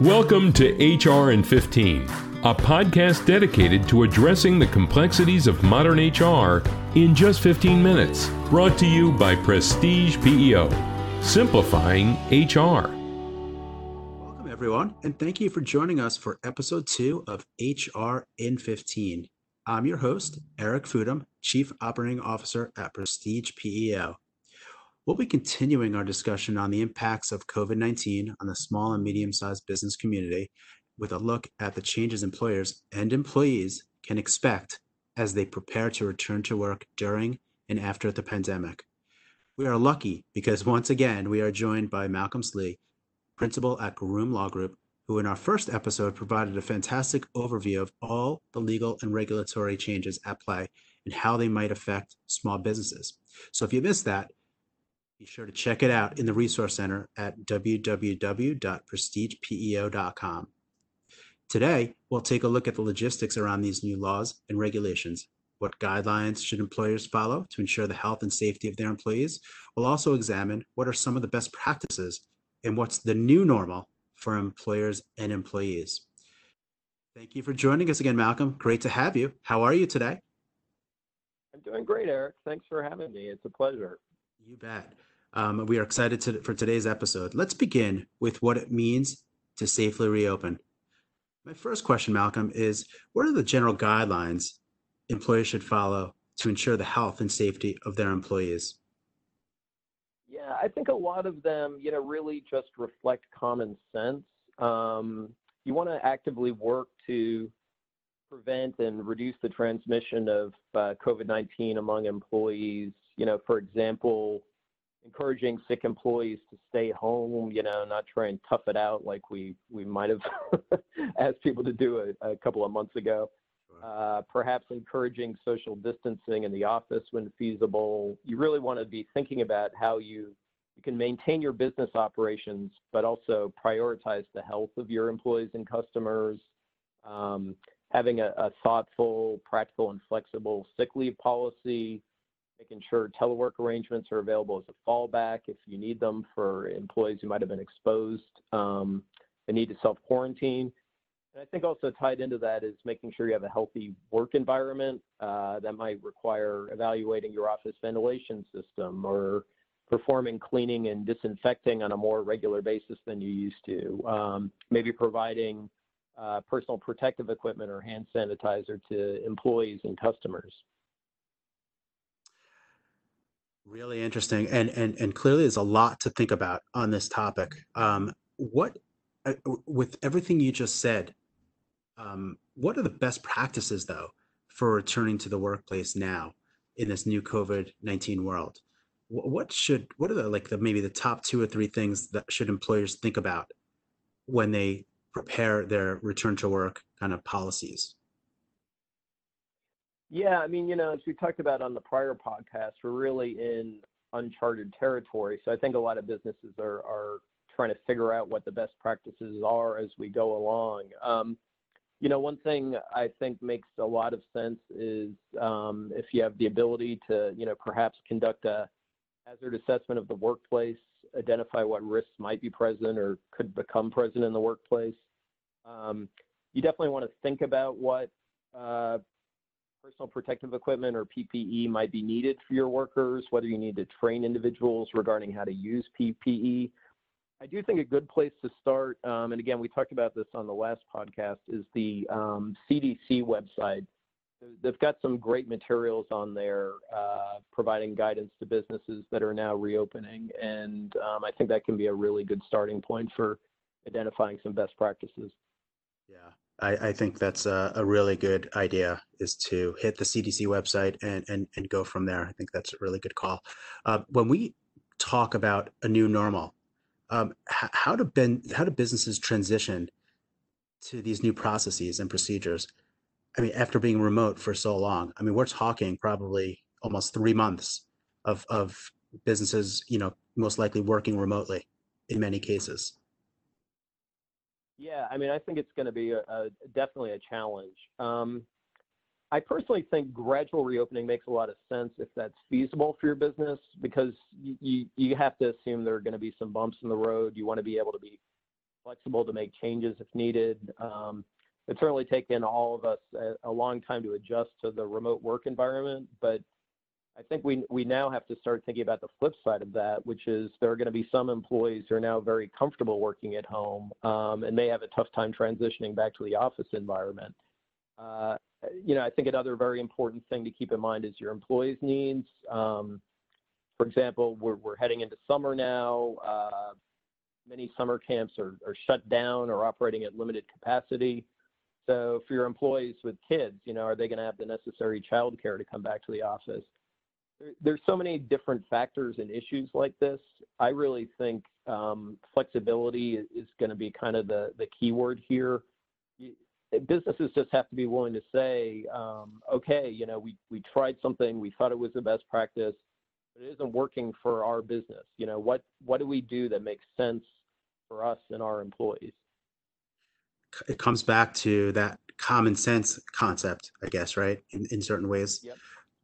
Welcome to HR in 15, a podcast dedicated to addressing the complexities of modern HR in just 15 minutes. Brought to you by Prestige PEO, simplifying HR. Welcome, everyone, and thank you for joining us for episode two of HR in 15. I'm your host, Eric Fudum, Chief Operating Officer at Prestige PEO. We'll be continuing our discussion on the impacts of COVID 19 on the small and medium sized business community with a look at the changes employers and employees can expect as they prepare to return to work during and after the pandemic. We are lucky because once again we are joined by Malcolm Slee, principal at Groom Law Group, who in our first episode provided a fantastic overview of all the legal and regulatory changes at play and how they might affect small businesses. So if you missed that, be sure to check it out in the Resource Center at www.prestigepeo.com. Today, we'll take a look at the logistics around these new laws and regulations. What guidelines should employers follow to ensure the health and safety of their employees? We'll also examine what are some of the best practices and what's the new normal for employers and employees. Thank you for joining us again, Malcolm. Great to have you. How are you today? I'm doing great, Eric. Thanks for having me. It's a pleasure. You bet. Um, we are excited to, for today's episode. Let's begin with what it means to safely reopen. My first question, Malcolm, is what are the general guidelines employers should follow to ensure the health and safety of their employees? Yeah, I think a lot of them, you know, really just reflect common sense. Um, you want to actively work to prevent and reduce the transmission of uh, COVID 19 among employees. You know, for example, encouraging sick employees to stay home, you know, not try and tough it out like we, we might have asked people to do a, a couple of months ago. Uh, perhaps encouraging social distancing in the office when feasible. You really want to be thinking about how you, you can maintain your business operations, but also prioritize the health of your employees and customers. Um, having a, a thoughtful, practical, and flexible sick leave policy, making sure telework arrangements are available as a fallback if you need them for employees who might have been exposed, um, need to self quarantine. And I think also tied into that is making sure you have a healthy work environment uh, that might require evaluating your office ventilation system or performing cleaning and disinfecting on a more regular basis than you used to. Um, maybe providing uh, personal protective equipment or hand sanitizer to employees and customers. Really interesting, and and and clearly, there's a lot to think about on this topic. Um, what, uh, with everything you just said, um, what are the best practices though for returning to the workplace now in this new COVID nineteen world? What, what should what are the like the maybe the top two or three things that should employers think about when they prepare their return to work kind of policies? Yeah, I mean, you know, as we talked about on the prior podcast, we're really in uncharted territory. So I think a lot of businesses are are trying to figure out what the best practices are as we go along. Um, you know, one thing I think makes a lot of sense is um, if you have the ability to, you know, perhaps conduct a hazard assessment of the workplace, identify what risks might be present or could become present in the workplace. Um, you definitely want to think about what uh, personal protective equipment or PPE might be needed for your workers, whether you need to train individuals regarding how to use PPE. I do think a good place to start, um, and again, we talked about this on the last podcast, is the um, CDC website. They've got some great materials on there uh, providing guidance to businesses that are now reopening, and um, I think that can be a really good starting point for identifying some best practices. Yeah, I, I think that's a, a, really good idea is to hit the CDC website and, and, and go from there. I think that's a really good call. Uh, when we talk about a new normal, um, how do ben, how do businesses transition to these new processes and procedures? I mean, after being remote for so long, I mean, we're talking probably almost three months of of businesses, you know, most likely working remotely in many cases. Yeah, I mean, I think it's going to be a, a definitely a challenge. Um, I personally think gradual reopening makes a lot of sense if that's feasible for your business because you, you, you have to assume there are going to be some bumps in the road. You want to be able to be flexible to make changes if needed. Um, it's certainly taken all of us a, a, long time to adjust to the remote work environment, but I think we we now have to start thinking about the flip side of that, which is there are going to be some employees who are now very comfortable working at home um, and may have a tough time transitioning back to the office environment. Uh, you know, I think another very important thing to keep in mind is your employees' needs. Um, for example, we're, we're heading into summer now. Uh, many summer camps are, are shut down or operating at limited capacity. So for your employees with kids, you know, are they going to have the necessary childcare to come back to the office? There, there's so many different factors and issues like this. I really think um, flexibility is going to be kind of the, the key word here businesses just have to be willing to say, um, okay, you know, we, we tried something, we thought it was the best practice, but it isn't working for our business. You know, what, what do we do that makes sense for us and our employees? It comes back to that common sense concept, I guess, right? In, in certain ways. Yep.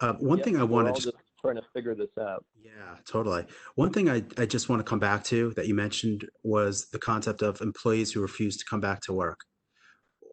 Uh, one thing I want to just trying to figure this out. Yeah, totally. One thing I, I just want to come back to that you mentioned was the concept of employees who refuse to come back to work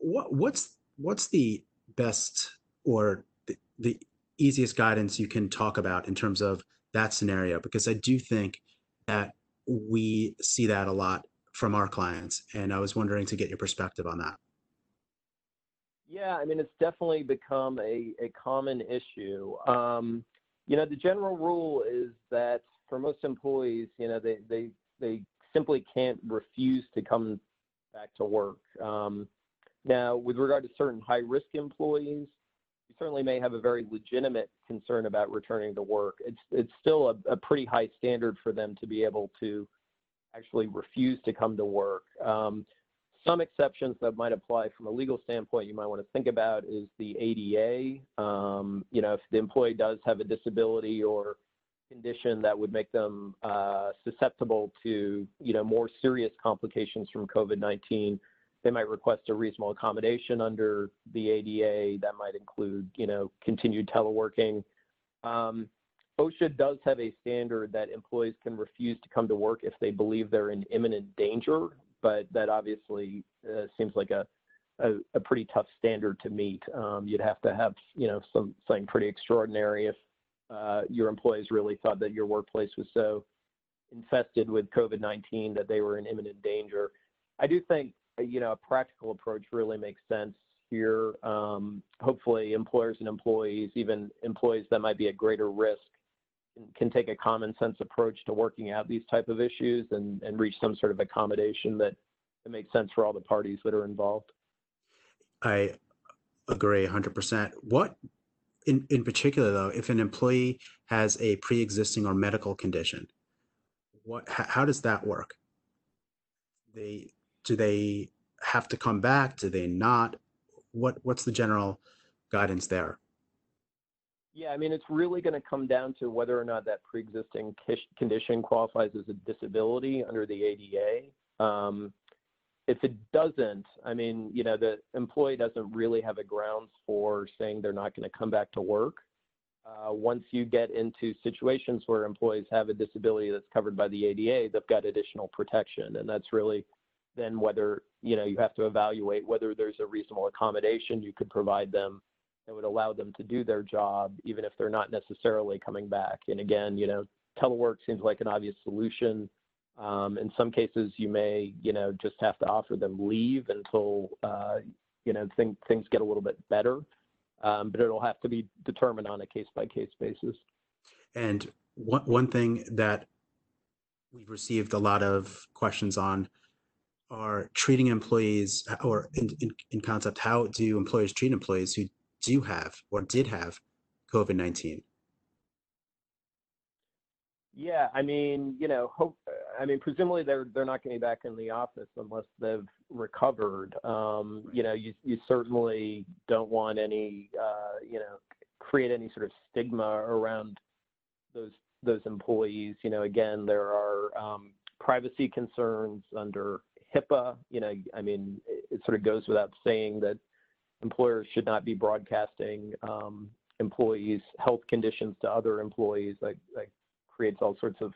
what what's what's the best or the, the easiest guidance you can talk about in terms of that scenario? Because I do think that we see that a lot from our clients, and I was wondering to get your perspective on that. Yeah, I mean, it's definitely become a, a common issue. Um, you know, the general rule is that for most employees, you know, they, they, they simply can't refuse to come back to work. Um, now, with regard to certain high-risk employees, you certainly may have a very legitimate concern about returning to work. It's it's still a, a pretty high standard for them to be able to actually refuse to come to work. Um, some exceptions that might apply from a legal standpoint you might want to think about is the ADA. Um, you know, if the employee does have a disability or condition that would make them uh, susceptible to, you know, more serious complications from COVID-19, they might request a reasonable accommodation under the ADA. That might include, you know, continued teleworking. Um, OSHA does have a standard that employees can refuse to come to work if they believe they're in imminent danger, but that obviously uh, seems like a, a, a, pretty tough standard to meet. Um, you'd have to have, you know, some, something pretty extraordinary if uh, your employees really thought that your workplace was so infested with COVID-19 that they were in imminent danger. I do think you know, a practical approach really makes sense here. Um, hopefully, employers and employees, even employees that might be at greater risk, can, take a common sense approach to working out these type of issues and, and reach some sort of accommodation that, that makes sense for all the parties that are involved. I agree 100%. What, in, in particular, though, if an employee has a pre-existing or medical condition, what, how does that work? They do they have to come back? Do they not? What what's the general guidance there? Yeah, I mean, it's really going to come down to whether or not that pre-existing condition qualifies as a disability under the ADA. Um, if it doesn't, I mean, you know, the employee doesn't really have a grounds for saying they're not going to come back to work. Uh, once you get into situations where employees have a disability that's covered by the ADA, they've got additional protection, and that's really then whether you know you have to evaluate whether there's a reasonable accommodation you could provide them that would allow them to do their job even if they're not necessarily coming back. And again you know telework seems like an obvious solution. Um, in some cases you may you know just have to offer them leave until uh, you know thing, things get a little bit better. Um, but it'll have to be determined on a case by case basis. And one, one thing that we've received a lot of questions on are treating employees or in, in, in concept, how do employers treat employees who do have or did have COVID-19? Yeah, I mean, you know, hope. I mean, presumably they're they're not getting back in the office unless they've recovered. Um, you know, you you certainly don't want any, uh, you know, create any sort of stigma around those those employees. You know, again, there are um, privacy concerns under HIPAA, you know, I mean, it sort of goes without saying that employers should not be broadcasting um, employees' health conditions to other employees. That, that creates all sorts of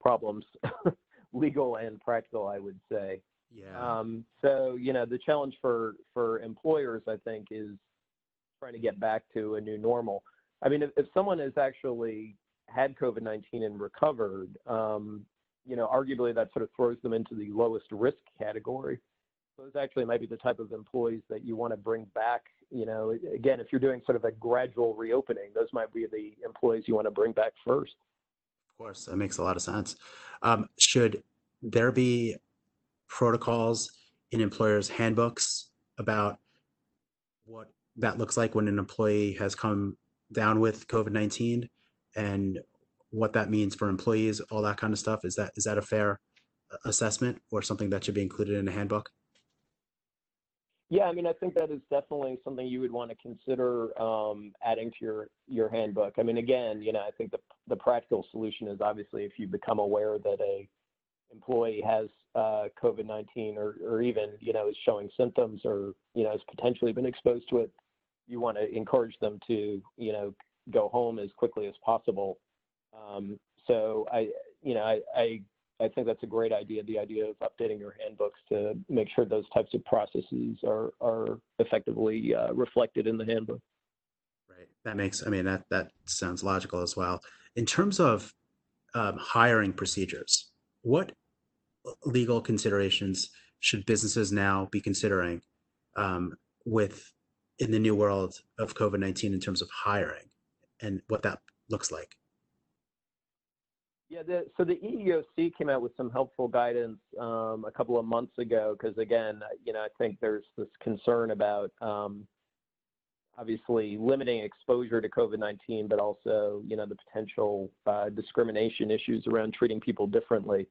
problems, legal and practical, I would say. Yeah. Um, so you know the challenge for for employers, I think, is trying to get back to a new normal. I mean, if, if someone has actually had COVID-19 and recovered, um, you know, arguably that sort of throws them into the lowest risk category. Those actually might be the type of employees that you want to bring back. You know, again, if you're doing sort of a gradual reopening, those might be the employees you want to bring back first. Of course, that makes a lot of sense. Um, should there be protocols in employers' handbooks about what that looks like when an employee has come down with COVID nineteen and what that means for employees, all that kind of stuff? Is that is that a fair uh, assessment or something that should be included in a handbook? Yeah, I mean, I think that is definitely something you would want to consider um, adding to your your handbook. I mean, again, you know, I think the the practical solution is obviously if you become aware that a employee has uh, COVID-19 or or even you know is showing symptoms or you know has potentially been exposed to it, you want to encourage them to you know go home as quickly as possible. Um, so I you know I, I I think that's a great idea, the idea of updating your handbooks to make sure those types of processes are, are effectively uh, reflected in the handbook. Right. That makes, I mean, that, that sounds logical as well. In terms of um, hiring procedures, what legal considerations should businesses now be considering um, with in the new world of COVID 19 in terms of hiring and what that looks like? Yeah, the, so the EEOC came out with some helpful guidance um, a couple of months ago because, again, you know, I think there's this concern about um, obviously limiting exposure to COVID-19, but also, you know, the potential uh, discrimination issues around treating people differently.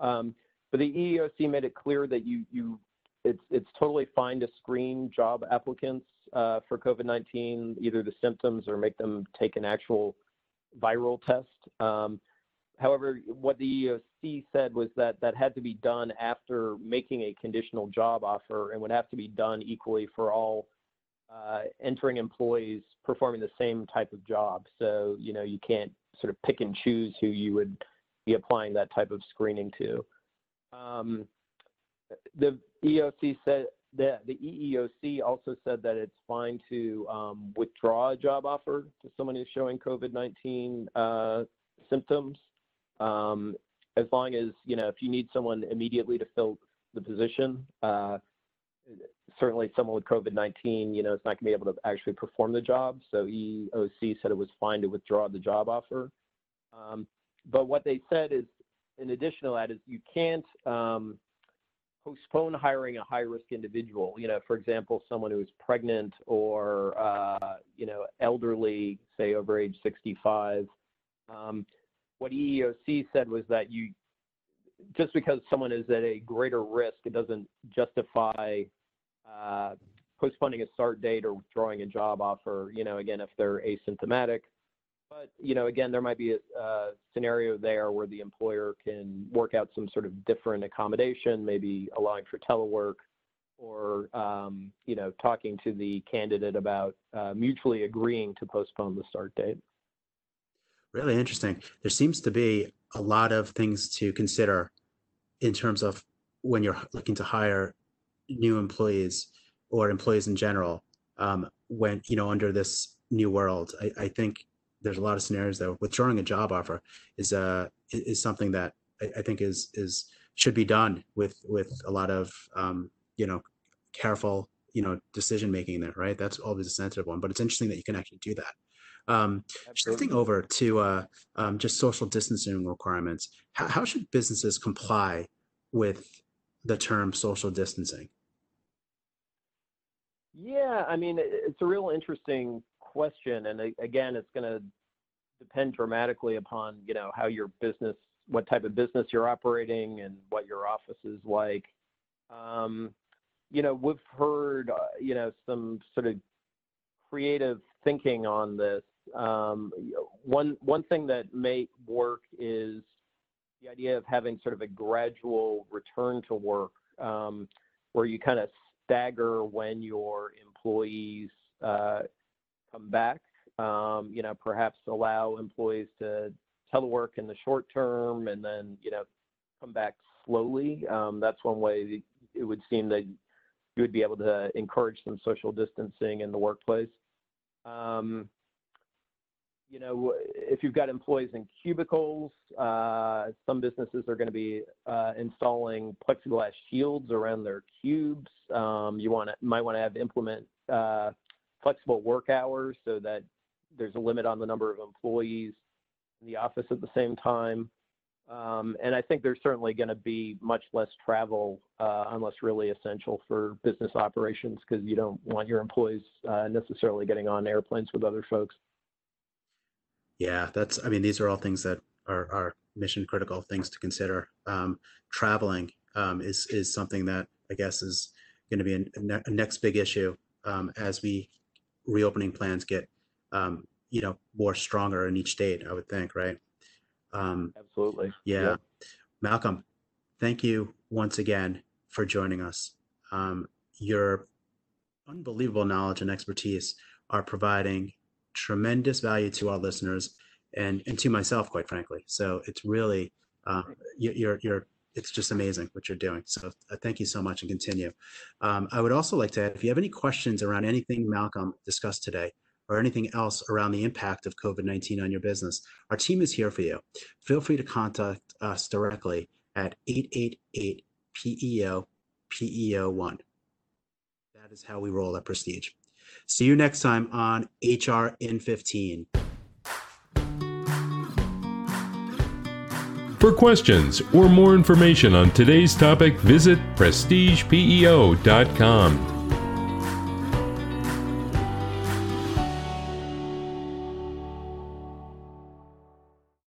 Um, but the EEOC made it clear that you you it's it's totally fine to screen job applicants uh, for COVID-19, either the symptoms or make them take an actual viral test. Um, However, what the EEOC said was that that had to be done after making a conditional job offer and would have to be done equally for all uh, entering employees performing the same type of job. So, you know, you can't sort of pick and choose who you would be applying that type of screening to. Um, the EEOC said that the EEOC also said that it's fine to um, withdraw a job offer to someone who's showing COVID-19 uh, symptoms um, as long as, you know, if you need someone immediately to fill the position, uh, certainly someone with COVID-19, you know, it's not going to be able to actually perform the job. So EOC said it was fine to withdraw the job offer. Um, but what they said is, in addition to that, is you can't um, postpone hiring a high-risk individual. You know, for example, someone who is pregnant or uh, you know elderly, say over age 65. Um, what EEOC said was that you just because someone is at a greater risk, it doesn't justify uh, postponing a start date or withdrawing a job offer. You know, again, if they're asymptomatic. But you know, again, there might be a, scenario there where the employer can work out some sort of different accommodation, maybe allowing for telework, or um, you know, talking to the candidate about uh, mutually agreeing to postpone the start date. Really interesting. There seems to be a lot of things to consider in terms of when you're looking to hire new employees or employees in general. Um, when you know under this new world, I, I, think there's a lot of scenarios that withdrawing a job offer is uh is something that I, I think is is should be done with with a lot of um, you know careful you know decision making there. Right, that's always a sensitive one, but it's interesting that you can actually do that. Um, shifting over to uh, um, just social distancing requirements, how, how should businesses comply with the term social distancing? Yeah, I mean, it's a real interesting question, and again, it's going to depend dramatically upon you know how your business, what type of business you're operating, and what your office is like. Um, you know, we've heard uh, you know some sort of creative thinking on this um, one one thing that may work is the idea of having sort of a gradual return to work, um, where you kind of stagger when your employees uh, come back. Um, you know, perhaps allow employees to telework in the short term, and then you know come back slowly. Um, that's one way it would seem that you would be able to encourage some social distancing in the workplace. Um, you know, if you've got employees in cubicles, uh, some businesses are going to be uh, installing plexiglass shields around their cubes. Um, you want might want to have implement uh, flexible work hours so that there's a limit on the number of employees in the office at the same time. Um, and I think there's certainly going to be much less travel uh, unless really essential for business operations because you don't want your employees uh, necessarily getting on airplanes with other folks. Yeah, that's, I mean, these are all things that are, are mission critical things to consider. Um, traveling um, is, is something that I guess is going to be a, a, next big issue um, as we reopening plans get, um, you know, more stronger in each state, I would think, right? Um, Absolutely. Yeah. yeah. Malcolm, thank you once again for joining us. Um, your unbelievable knowledge and expertise are providing tremendous value to our listeners and and to myself, quite frankly. So it's really uh, you're you're it's just amazing what you're doing. So uh, thank you so much and continue. Um, I would also like to add, if you have any questions around anything Malcolm discussed today or anything else around the impact of COVID-19 on your business, our team is here for you. Feel free to contact us directly at 888 PEO PEO1. That is how we roll at Prestige. See you next time on HR in 15. For questions or more information on today's topic, visit prestigepeo.com.